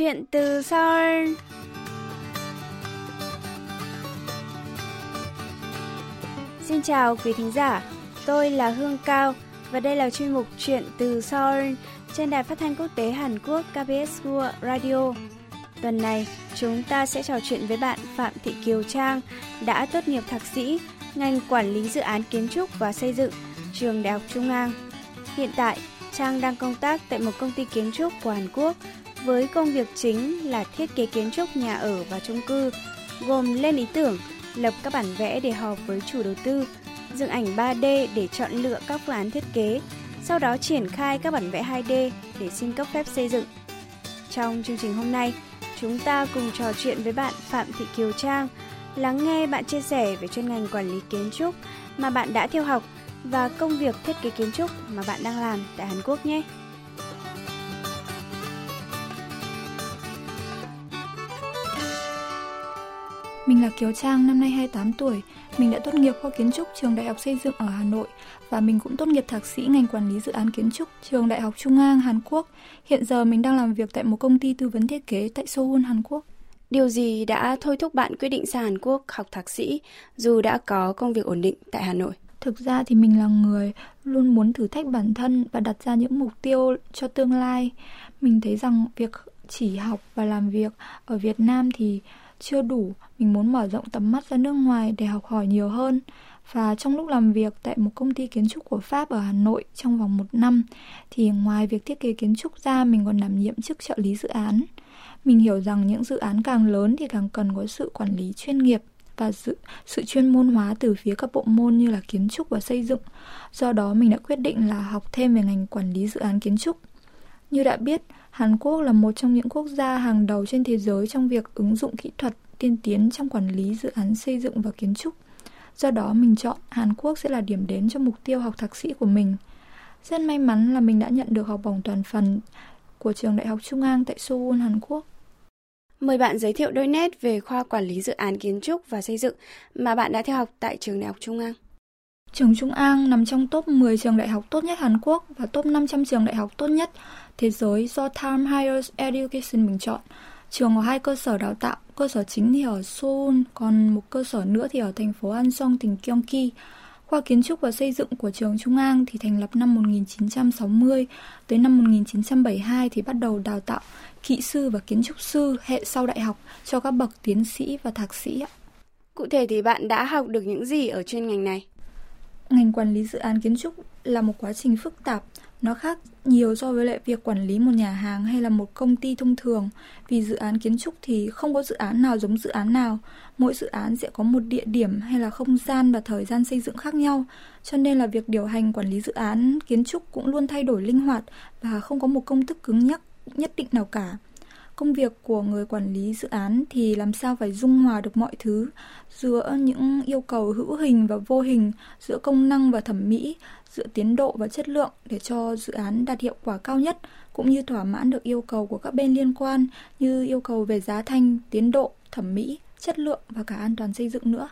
Chuyện từ Seoul Xin chào quý thính giả, tôi là Hương Cao và đây là chuyên mục Chuyện từ Seoul trên đài phát thanh quốc tế Hàn Quốc KBS World Radio. Tuần này, chúng ta sẽ trò chuyện với bạn Phạm Thị Kiều Trang đã tốt nghiệp thạc sĩ ngành quản lý dự án kiến trúc và xây dựng trường Đại học Trung An. Hiện tại, Trang đang công tác tại một công ty kiến trúc của Hàn Quốc với công việc chính là thiết kế kiến trúc nhà ở và chung cư, gồm lên ý tưởng, lập các bản vẽ để họp với chủ đầu tư, dựng ảnh 3D để chọn lựa các phương án thiết kế, sau đó triển khai các bản vẽ 2D để xin cấp phép xây dựng. Trong chương trình hôm nay, chúng ta cùng trò chuyện với bạn Phạm Thị Kiều Trang, lắng nghe bạn chia sẻ về chuyên ngành quản lý kiến trúc mà bạn đã theo học và công việc thiết kế kiến trúc mà bạn đang làm tại Hàn Quốc nhé. Mình là Kiều Trang, năm nay 28 tuổi. Mình đã tốt nghiệp khoa kiến trúc trường Đại học Xây dựng ở Hà Nội và mình cũng tốt nghiệp thạc sĩ ngành quản lý dự án kiến trúc trường Đại học Trung An Hàn Quốc. Hiện giờ mình đang làm việc tại một công ty tư vấn thiết kế tại Seoul, Hàn Quốc. Điều gì đã thôi thúc bạn quyết định sang Hàn Quốc học thạc sĩ dù đã có công việc ổn định tại Hà Nội? Thực ra thì mình là người luôn muốn thử thách bản thân và đặt ra những mục tiêu cho tương lai. Mình thấy rằng việc chỉ học và làm việc ở Việt Nam thì chưa đủ, mình muốn mở rộng tầm mắt ra nước ngoài để học hỏi nhiều hơn. Và trong lúc làm việc tại một công ty kiến trúc của Pháp ở Hà Nội trong vòng một năm, thì ngoài việc thiết kế kiến trúc ra, mình còn đảm nhiệm chức trợ lý dự án. Mình hiểu rằng những dự án càng lớn thì càng cần có sự quản lý chuyên nghiệp và sự, sự chuyên môn hóa từ phía các bộ môn như là kiến trúc và xây dựng. Do đó mình đã quyết định là học thêm về ngành quản lý dự án kiến trúc. Như đã biết, Hàn Quốc là một trong những quốc gia hàng đầu trên thế giới trong việc ứng dụng kỹ thuật tiên tiến trong quản lý dự án xây dựng và kiến trúc. Do đó mình chọn Hàn Quốc sẽ là điểm đến cho mục tiêu học thạc sĩ của mình. Rất may mắn là mình đã nhận được học bổng toàn phần của trường Đại học Trung An tại Seoul, Hàn Quốc. Mời bạn giới thiệu đôi nét về khoa quản lý dự án kiến trúc và xây dựng mà bạn đã theo học tại trường Đại học Trung An. Trường Trung An nằm trong top 10 trường đại học tốt nhất Hàn Quốc và top 500 trường đại học tốt nhất thế giới do Time Higher Education bình chọn. Trường có hai cơ sở đào tạo, cơ sở chính thì ở Seoul, còn một cơ sở nữa thì ở thành phố Ansong, tỉnh Gyeonggi. Khoa kiến trúc và xây dựng của trường Trung An thì thành lập năm 1960, tới năm 1972 thì bắt đầu đào tạo kỹ sư và kiến trúc sư hệ sau đại học cho các bậc tiến sĩ và thạc sĩ. Cụ thể thì bạn đã học được những gì ở chuyên ngành này? Ngành quản lý dự án kiến trúc là một quá trình phức tạp, nó khác nhiều so với lại việc quản lý một nhà hàng hay là một công ty thông thường. Vì dự án kiến trúc thì không có dự án nào giống dự án nào. Mỗi dự án sẽ có một địa điểm hay là không gian và thời gian xây dựng khác nhau. Cho nên là việc điều hành quản lý dự án kiến trúc cũng luôn thay đổi linh hoạt và không có một công thức cứng nhắc nhất định nào cả công việc của người quản lý dự án thì làm sao phải dung hòa được mọi thứ giữa những yêu cầu hữu hình và vô hình, giữa công năng và thẩm mỹ, giữa tiến độ và chất lượng để cho dự án đạt hiệu quả cao nhất, cũng như thỏa mãn được yêu cầu của các bên liên quan như yêu cầu về giá thành, tiến độ, thẩm mỹ, chất lượng và cả an toàn xây dựng nữa.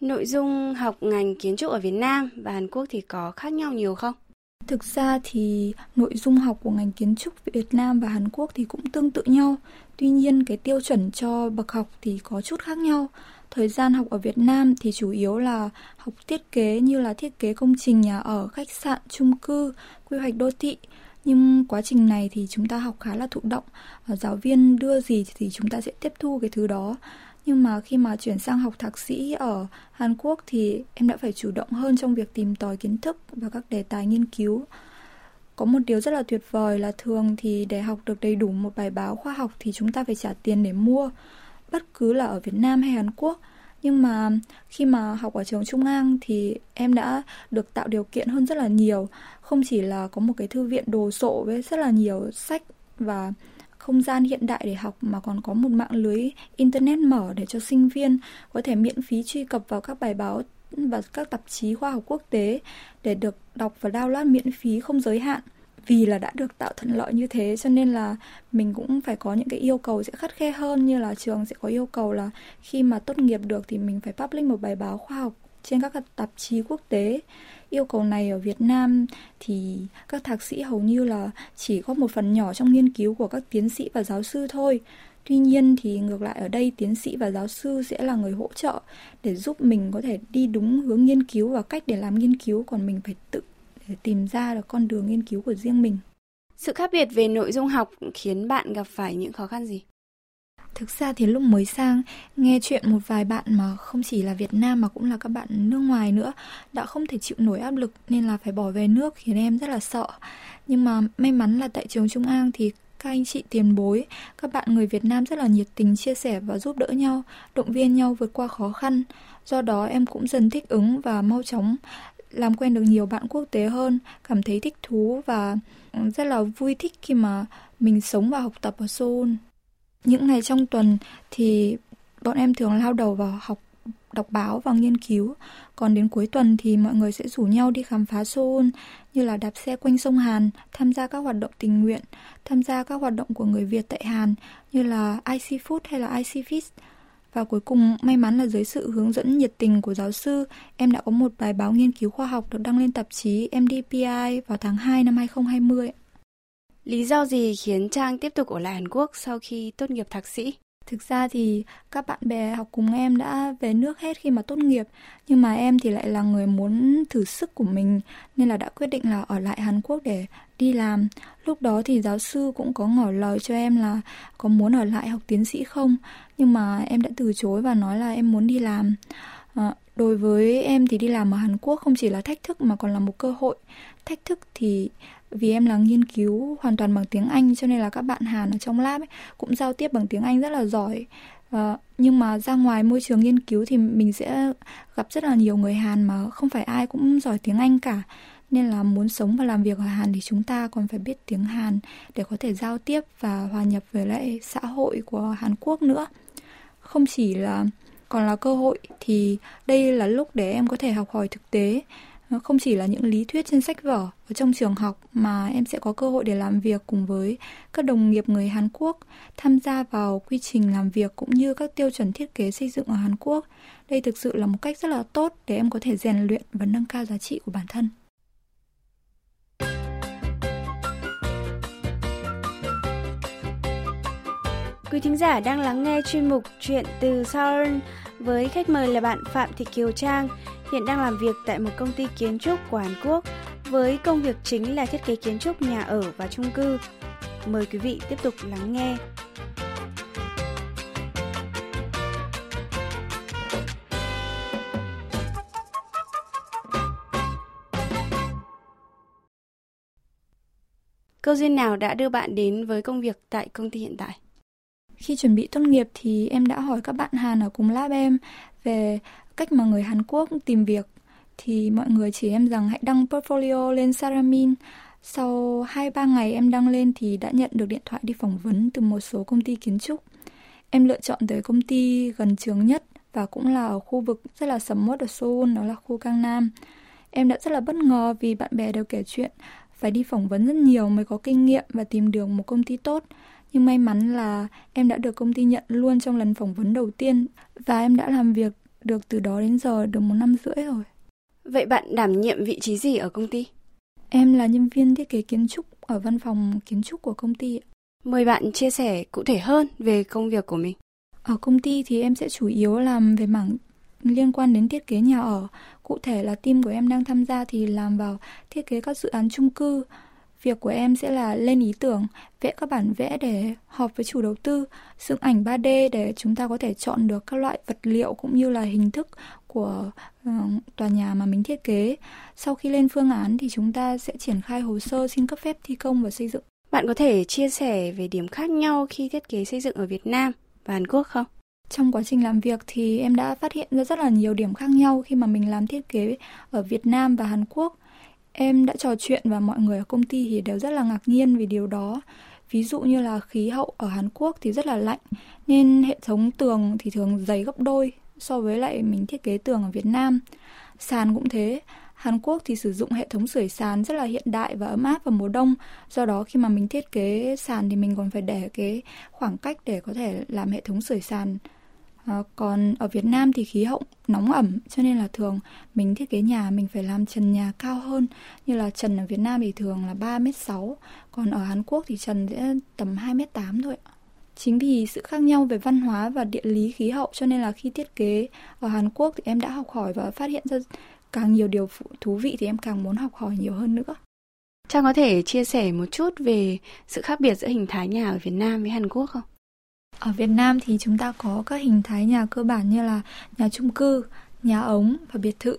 Nội dung học ngành kiến trúc ở Việt Nam và Hàn Quốc thì có khác nhau nhiều không? Thực ra thì nội dung học của ngành kiến trúc Việt Nam và Hàn Quốc thì cũng tương tự nhau. Tuy nhiên cái tiêu chuẩn cho bậc học thì có chút khác nhau. Thời gian học ở Việt Nam thì chủ yếu là học thiết kế như là thiết kế công trình nhà ở, khách sạn, chung cư, quy hoạch đô thị. Nhưng quá trình này thì chúng ta học khá là thụ động. Giáo viên đưa gì thì chúng ta sẽ tiếp thu cái thứ đó nhưng mà khi mà chuyển sang học thạc sĩ ở Hàn Quốc thì em đã phải chủ động hơn trong việc tìm tòi kiến thức và các đề tài nghiên cứu. Có một điều rất là tuyệt vời là thường thì để học được đầy đủ một bài báo khoa học thì chúng ta phải trả tiền để mua, bất cứ là ở Việt Nam hay Hàn Quốc. Nhưng mà khi mà học ở trường Trung An thì em đã được tạo điều kiện hơn rất là nhiều. Không chỉ là có một cái thư viện đồ sộ với rất là nhiều sách và không gian hiện đại để học mà còn có một mạng lưới internet mở để cho sinh viên có thể miễn phí truy cập vào các bài báo và các tạp chí khoa học quốc tế để được đọc và download miễn phí không giới hạn. Vì là đã được tạo thuận lợi như thế cho nên là mình cũng phải có những cái yêu cầu sẽ khắt khe hơn như là trường sẽ có yêu cầu là khi mà tốt nghiệp được thì mình phải publish một bài báo khoa học trên các tạp chí quốc tế. Yêu cầu này ở Việt Nam thì các thạc sĩ hầu như là chỉ có một phần nhỏ trong nghiên cứu của các tiến sĩ và giáo sư thôi. Tuy nhiên thì ngược lại ở đây, tiến sĩ và giáo sư sẽ là người hỗ trợ để giúp mình có thể đi đúng hướng nghiên cứu và cách để làm nghiên cứu, còn mình phải tự để tìm ra được con đường nghiên cứu của riêng mình. Sự khác biệt về nội dung học khiến bạn gặp phải những khó khăn gì? Thực ra thì lúc mới sang nghe chuyện một vài bạn mà không chỉ là Việt Nam mà cũng là các bạn nước ngoài nữa đã không thể chịu nổi áp lực nên là phải bỏ về nước khiến em rất là sợ. Nhưng mà may mắn là tại trường Trung An thì các anh chị tiền bối, các bạn người Việt Nam rất là nhiệt tình chia sẻ và giúp đỡ nhau, động viên nhau vượt qua khó khăn. Do đó em cũng dần thích ứng và mau chóng làm quen được nhiều bạn quốc tế hơn, cảm thấy thích thú và rất là vui thích khi mà mình sống và học tập ở Seoul. Những ngày trong tuần thì bọn em thường lao đầu vào học đọc báo và nghiên cứu. Còn đến cuối tuần thì mọi người sẽ rủ nhau đi khám phá Seoul như là đạp xe quanh sông Hàn, tham gia các hoạt động tình nguyện, tham gia các hoạt động của người Việt tại Hàn như là IC Food hay là IC Fish. Và cuối cùng, may mắn là dưới sự hướng dẫn nhiệt tình của giáo sư, em đã có một bài báo nghiên cứu khoa học được đăng lên tạp chí MDPI vào tháng 2 năm 2020. Lý do gì khiến Trang tiếp tục ở lại Hàn Quốc sau khi tốt nghiệp thạc sĩ? Thực ra thì các bạn bè học cùng em đã về nước hết khi mà tốt nghiệp, nhưng mà em thì lại là người muốn thử sức của mình nên là đã quyết định là ở lại Hàn Quốc để đi làm. Lúc đó thì giáo sư cũng có ngỏ lời cho em là có muốn ở lại học tiến sĩ không, nhưng mà em đã từ chối và nói là em muốn đi làm. À, đối với em thì đi làm ở Hàn Quốc không chỉ là thách thức mà còn là một cơ hội. Thách thức thì vì em là nghiên cứu hoàn toàn bằng tiếng Anh cho nên là các bạn Hàn ở trong lab ấy cũng giao tiếp bằng tiếng Anh rất là giỏi. Uh, nhưng mà ra ngoài môi trường nghiên cứu thì mình sẽ gặp rất là nhiều người Hàn mà không phải ai cũng giỏi tiếng Anh cả. Nên là muốn sống và làm việc ở Hàn thì chúng ta còn phải biết tiếng Hàn để có thể giao tiếp và hòa nhập với lại xã hội của Hàn Quốc nữa. Không chỉ là còn là cơ hội thì đây là lúc để em có thể học hỏi thực tế Ờ, không chỉ là những lý thuyết trên sách vở ở trong trường học mà em sẽ có cơ hội để làm việc cùng với các đồng nghiệp người Hàn Quốc, tham gia vào quy trình làm việc cũng như các tiêu chuẩn thiết kế xây dựng ở Hàn Quốc. Đây thực sự là một cách rất là tốt để em có thể rèn luyện và nâng cao giá trị của bản thân. Quý thính giả đang lắng nghe chuyên mục Chuyện từ Seoul với khách mời là bạn Phạm Thị Kiều Trang hiện đang làm việc tại một công ty kiến trúc của Hàn Quốc với công việc chính là thiết kế kiến trúc nhà ở và chung cư. Mời quý vị tiếp tục lắng nghe. Cơ duyên nào đã đưa bạn đến với công việc tại công ty hiện tại? Khi chuẩn bị tốt nghiệp thì em đã hỏi các bạn Hàn ở cùng lab em về cách mà người Hàn Quốc tìm việc thì mọi người chỉ em rằng hãy đăng portfolio lên Saramin. Sau 2-3 ngày em đăng lên thì đã nhận được điện thoại đi phỏng vấn từ một số công ty kiến trúc. Em lựa chọn tới công ty gần trường nhất và cũng là ở khu vực rất là sầm uất ở Seoul, đó là khu Cang Nam. Em đã rất là bất ngờ vì bạn bè đều kể chuyện phải đi phỏng vấn rất nhiều mới có kinh nghiệm và tìm được một công ty tốt. Nhưng may mắn là em đã được công ty nhận luôn trong lần phỏng vấn đầu tiên và em đã làm việc được từ đó đến giờ được một năm rưỡi rồi. Vậy bạn đảm nhiệm vị trí gì ở công ty? Em là nhân viên thiết kế kiến trúc ở văn phòng kiến trúc của công ty. Mời bạn chia sẻ cụ thể hơn về công việc của mình. Ở công ty thì em sẽ chủ yếu làm về mảng liên quan đến thiết kế nhà ở. Cụ thể là team của em đang tham gia thì làm vào thiết kế các dự án chung cư, Việc của em sẽ là lên ý tưởng, vẽ các bản vẽ để họp với chủ đầu tư, dựng ảnh 3D để chúng ta có thể chọn được các loại vật liệu cũng như là hình thức của uh, tòa nhà mà mình thiết kế. Sau khi lên phương án thì chúng ta sẽ triển khai hồ sơ xin cấp phép thi công và xây dựng. Bạn có thể chia sẻ về điểm khác nhau khi thiết kế xây dựng ở Việt Nam và Hàn Quốc không? Trong quá trình làm việc thì em đã phát hiện ra rất là nhiều điểm khác nhau khi mà mình làm thiết kế ở Việt Nam và Hàn Quốc. Em đã trò chuyện và mọi người ở công ty thì đều rất là ngạc nhiên vì điều đó. Ví dụ như là khí hậu ở Hàn Quốc thì rất là lạnh, nên hệ thống tường thì thường dày gấp đôi so với lại mình thiết kế tường ở Việt Nam. Sàn cũng thế. Hàn Quốc thì sử dụng hệ thống sưởi sàn rất là hiện đại và ấm áp vào mùa đông. Do đó khi mà mình thiết kế sàn thì mình còn phải để cái khoảng cách để có thể làm hệ thống sưởi sàn À, còn ở Việt Nam thì khí hậu nóng ẩm cho nên là thường mình thiết kế nhà mình phải làm trần nhà cao hơn như là trần ở Việt Nam thì thường là 3m6 còn ở Hàn Quốc thì trần sẽ tầm 2m8 thôi Chính vì sự khác nhau về văn hóa và địa lý khí hậu cho nên là khi thiết kế ở Hàn Quốc thì em đã học hỏi và phát hiện ra càng nhiều điều thú vị thì em càng muốn học hỏi nhiều hơn nữa. Trang có thể chia sẻ một chút về sự khác biệt giữa hình thái nhà ở Việt Nam với Hàn Quốc không? Ở Việt Nam thì chúng ta có các hình thái nhà cơ bản như là nhà chung cư, nhà ống và biệt thự.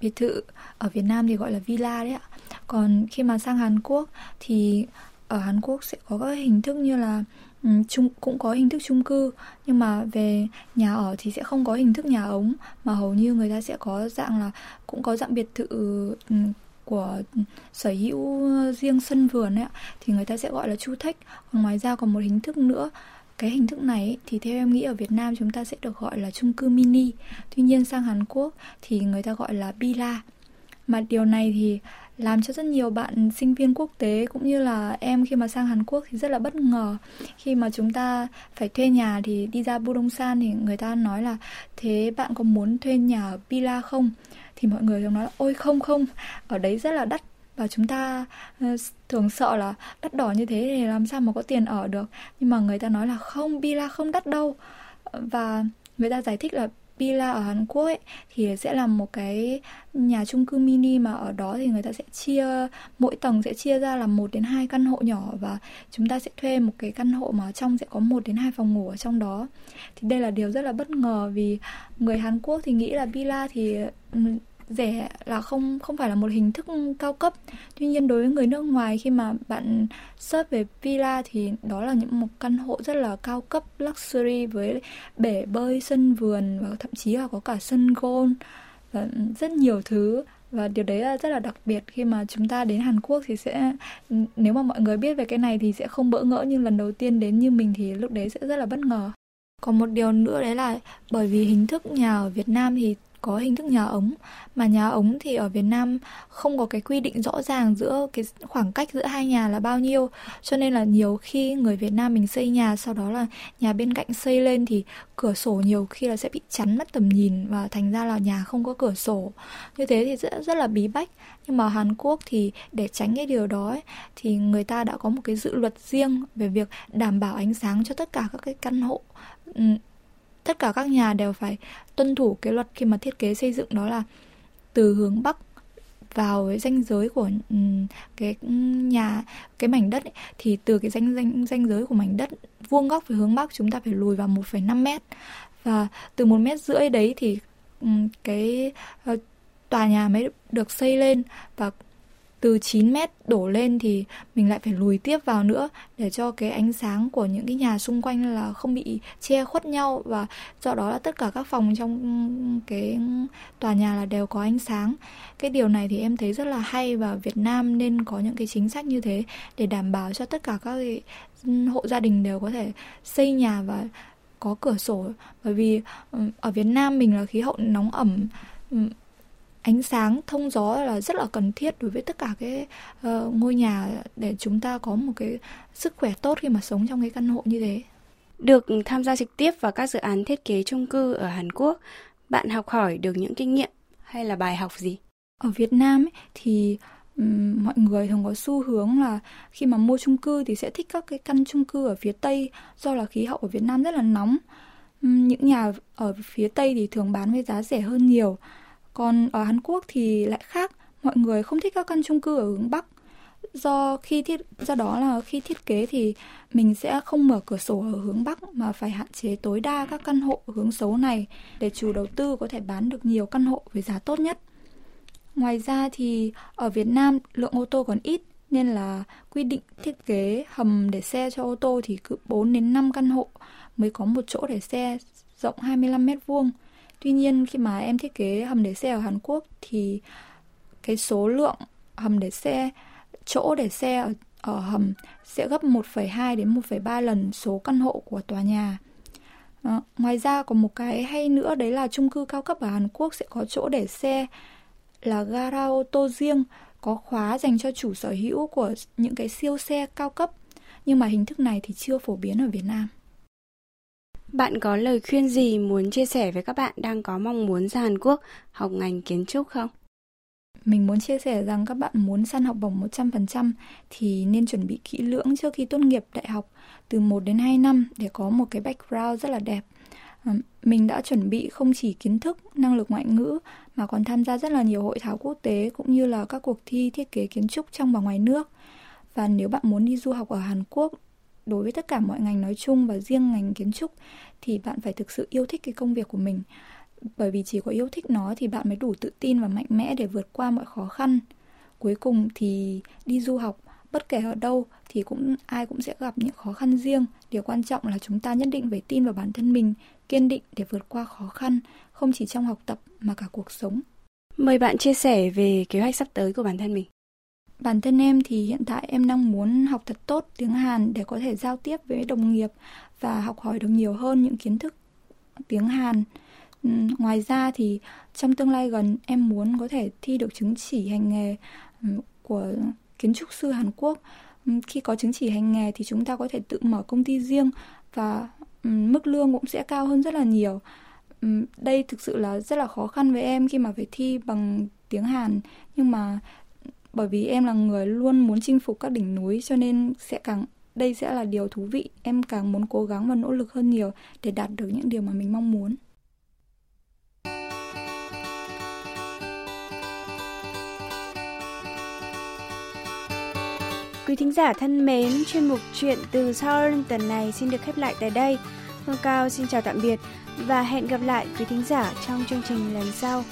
Biệt thự ở Việt Nam thì gọi là villa đấy ạ. Còn khi mà sang Hàn Quốc thì ở Hàn Quốc sẽ có các hình thức như là ừ, chung cũng có hình thức chung cư nhưng mà về nhà ở thì sẽ không có hình thức nhà ống mà hầu như người ta sẽ có dạng là cũng có dạng biệt thự ừ, của sở hữu riêng sân vườn ấy thì người ta sẽ gọi là chu thách. còn ngoài ra còn một hình thức nữa cái hình thức này thì theo em nghĩ ở Việt Nam chúng ta sẽ được gọi là chung cư mini. Tuy nhiên sang Hàn Quốc thì người ta gọi là villa mà điều này thì làm cho rất nhiều bạn sinh viên quốc tế cũng như là em khi mà sang Hàn Quốc thì rất là bất ngờ. Khi mà chúng ta phải thuê nhà thì đi ra Budongsan thì người ta nói là, thế bạn có muốn thuê nhà ở villa không? Thì mọi người thường nói là, ôi, không không. Ở đấy rất là đắt và chúng ta ờ, thường sợ là đắt đỏ như thế thì làm sao mà có tiền ở được. Nhưng mà người ta nói là không villa không đắt đâu. Và người ta giải thích là villa ở Hàn Quốc ấy, thì sẽ là một cái nhà chung cư mini mà ở đó thì người ta sẽ chia mỗi tầng sẽ chia ra là một đến hai căn hộ nhỏ. Và chúng ta sẽ thuê một cái căn hộ mà trong sẽ có một đến hai phòng ngủ ở trong đó. Thì đây là điều rất là bất ngờ vì người Hàn Quốc thì nghĩ là villa thì ừ, rẻ là không không phải là một hình thức cao cấp. Tuy nhiên đối với người nước ngoài khi mà bạn search về villa thì đó là những một căn hộ rất là cao cấp, luxury với bể bơi, sân vườn và thậm chí là có cả sân golf và rất nhiều thứ. Và điều đấy là rất là đặc biệt. Khi mà chúng ta đến Hàn Quốc thì sẽ, nếu mà mọi người biết về cái này thì sẽ không bỡ ngỡ nhưng lần đầu tiên đến như mình thì lúc đấy sẽ rất là bất ngờ. Còn một điều nữa đấy là bởi vì hình thức nhà ở Việt Nam thì có hình thức nhà ống. Mà nhà ống thì ở Việt Nam không có cái quy định rõ ràng giữa cái khoảng cách giữa hai nhà là bao nhiêu. Cho nên là nhiều khi người Việt Nam mình xây nhà sau đó là nhà bên cạnh xây lên thì cửa sổ nhiều khi là sẽ bị chắn mất tầm nhìn và thành ra là nhà không có cửa sổ. Như thế thì rất rất là bí bách. Nhưng mà Hàn Quốc thì để tránh cái điều đó ấy, thì người ta đã có một cái dự luật riêng về việc đảm bảo ánh sáng cho tất cả các cái căn hộ tất cả các nhà đều phải tuân thủ cái luật khi mà thiết kế xây dựng đó là từ hướng bắc vào cái ranh giới của ừ, cái nhà cái mảnh đất ấy, thì từ cái ranh ranh ranh giới của mảnh đất vuông góc về hướng bắc chúng ta phải lùi vào 1,5 mét. Và từ một mét rưỡi đấy thì ừ, cái ờ, tòa nhà mới được xây lên và từ 9 mét đổ lên thì mình lại phải lùi tiếp vào nữa để cho cái ánh sáng của những cái nhà xung quanh là không bị che khuất nhau và do đó là tất cả các phòng trong cái tòa nhà là đều có ánh sáng. Cái điều này thì em thấy rất là hay và Việt Nam nên có những cái chính sách như thế để đảm bảo cho tất cả các hộ gia đình đều có thể xây nhà và có cửa sổ bởi vì ừ, ở Việt Nam mình là khí hậu nóng ẩm ừ, ánh sáng thông gió là rất là cần thiết đối với tất cả cái uh, ngôi nhà để chúng ta có một cái sức khỏe tốt khi mà sống trong cái căn hộ như thế. Được tham gia trực tiếp vào các dự án thiết kế chung cư ở Hàn Quốc bạn học hỏi được những kinh nghiệm hay là bài học gì? Ở Việt Nam ấy, thì um, mọi người thường có xu hướng là khi mà mua chung cư thì sẽ thích các cái căn chung cư ở phía tây do là khí hậu ở Việt Nam rất là nóng. Um, những nhà ở phía tây thì thường bán với giá rẻ hơn nhiều còn ở Hàn Quốc thì lại khác, mọi người không thích các căn chung cư ở hướng Bắc. Do khi thiết do đó là khi thiết kế thì mình sẽ không mở cửa sổ ở hướng Bắc mà phải hạn chế tối đa các căn hộ hướng xấu này để chủ đầu tư có thể bán được nhiều căn hộ với giá tốt nhất. Ngoài ra thì ở Việt Nam lượng ô tô còn ít nên là quy định thiết kế hầm để xe cho ô tô thì cứ 4 đến 5 căn hộ mới có một chỗ để xe rộng 25 mét vuông. Tuy nhiên khi mà em thiết kế hầm để xe ở Hàn Quốc thì cái số lượng hầm để xe, chỗ để xe ở, ở hầm sẽ gấp 1,2 đến 1,3 lần số căn hộ của tòa nhà. À, ngoài ra có một cái hay nữa đấy là chung cư cao cấp ở Hàn Quốc sẽ có chỗ để xe là gara ô tô riêng có khóa dành cho chủ sở hữu của những cái siêu xe cao cấp nhưng mà hình thức này thì chưa phổ biến ở Việt Nam. Bạn có lời khuyên gì muốn chia sẻ với các bạn đang có mong muốn ra Hàn Quốc học ngành kiến trúc không? Mình muốn chia sẻ rằng các bạn muốn săn học bổng 100% thì nên chuẩn bị kỹ lưỡng trước khi tốt nghiệp đại học từ 1 đến 2 năm để có một cái background rất là đẹp. Ờ, mình đã chuẩn bị không chỉ kiến thức, năng lực ngoại ngữ mà còn tham gia rất là nhiều hội thảo quốc tế cũng như là các cuộc thi thiết kế kiến trúc trong và ngoài nước. Và nếu bạn muốn đi du học ở Hàn Quốc đối với tất cả mọi ngành nói chung và riêng ngành kiến trúc thì bạn phải thực sự yêu thích cái công việc của mình. Bởi vì chỉ có yêu thích nó thì bạn mới đủ tự tin và mạnh mẽ để vượt qua mọi khó khăn. Cuối cùng thì đi du học, bất kể ở đâu thì cũng, ai cũng sẽ gặp những khó khăn riêng. Điều quan trọng là chúng ta nhất định phải tin vào bản thân mình, kiên định để vượt qua khó khăn, không chỉ trong học tập mà cả cuộc sống. Mời bạn chia sẻ về kế hoạch sắp tới của bản thân mình bản thân em thì hiện tại em đang muốn học thật tốt tiếng hàn để có thể giao tiếp với đồng nghiệp và học hỏi được nhiều hơn những kiến thức tiếng hàn ừ, ngoài ra thì trong tương lai gần, em muốn có thể thi được chứng chỉ hành nghề ừ, của kiến trúc sư Hàn Quốc. Ừ, khi có chứng chỉ hành nghề thì chúng ta có thể tự mở công ty riêng và mức lương cũng sẽ cao hơn rất là nhiều. Đây thực sự là rất là khó khăn với em khi mà phải thi bằng tiếng Hàn, nhưng mà bởi vì em là người luôn muốn chinh phục các đỉnh núi cho nên sẽ càng đây sẽ là điều thú vị em càng muốn cố gắng và nỗ lực hơn nhiều để đạt được những điều mà mình mong muốn Quý thính giả thân mến, chuyên mục chuyện từ Seoul tuần này xin được khép lại tại đây. Hương Cao xin chào tạm biệt và hẹn gặp lại quý thính giả trong chương trình lần sau.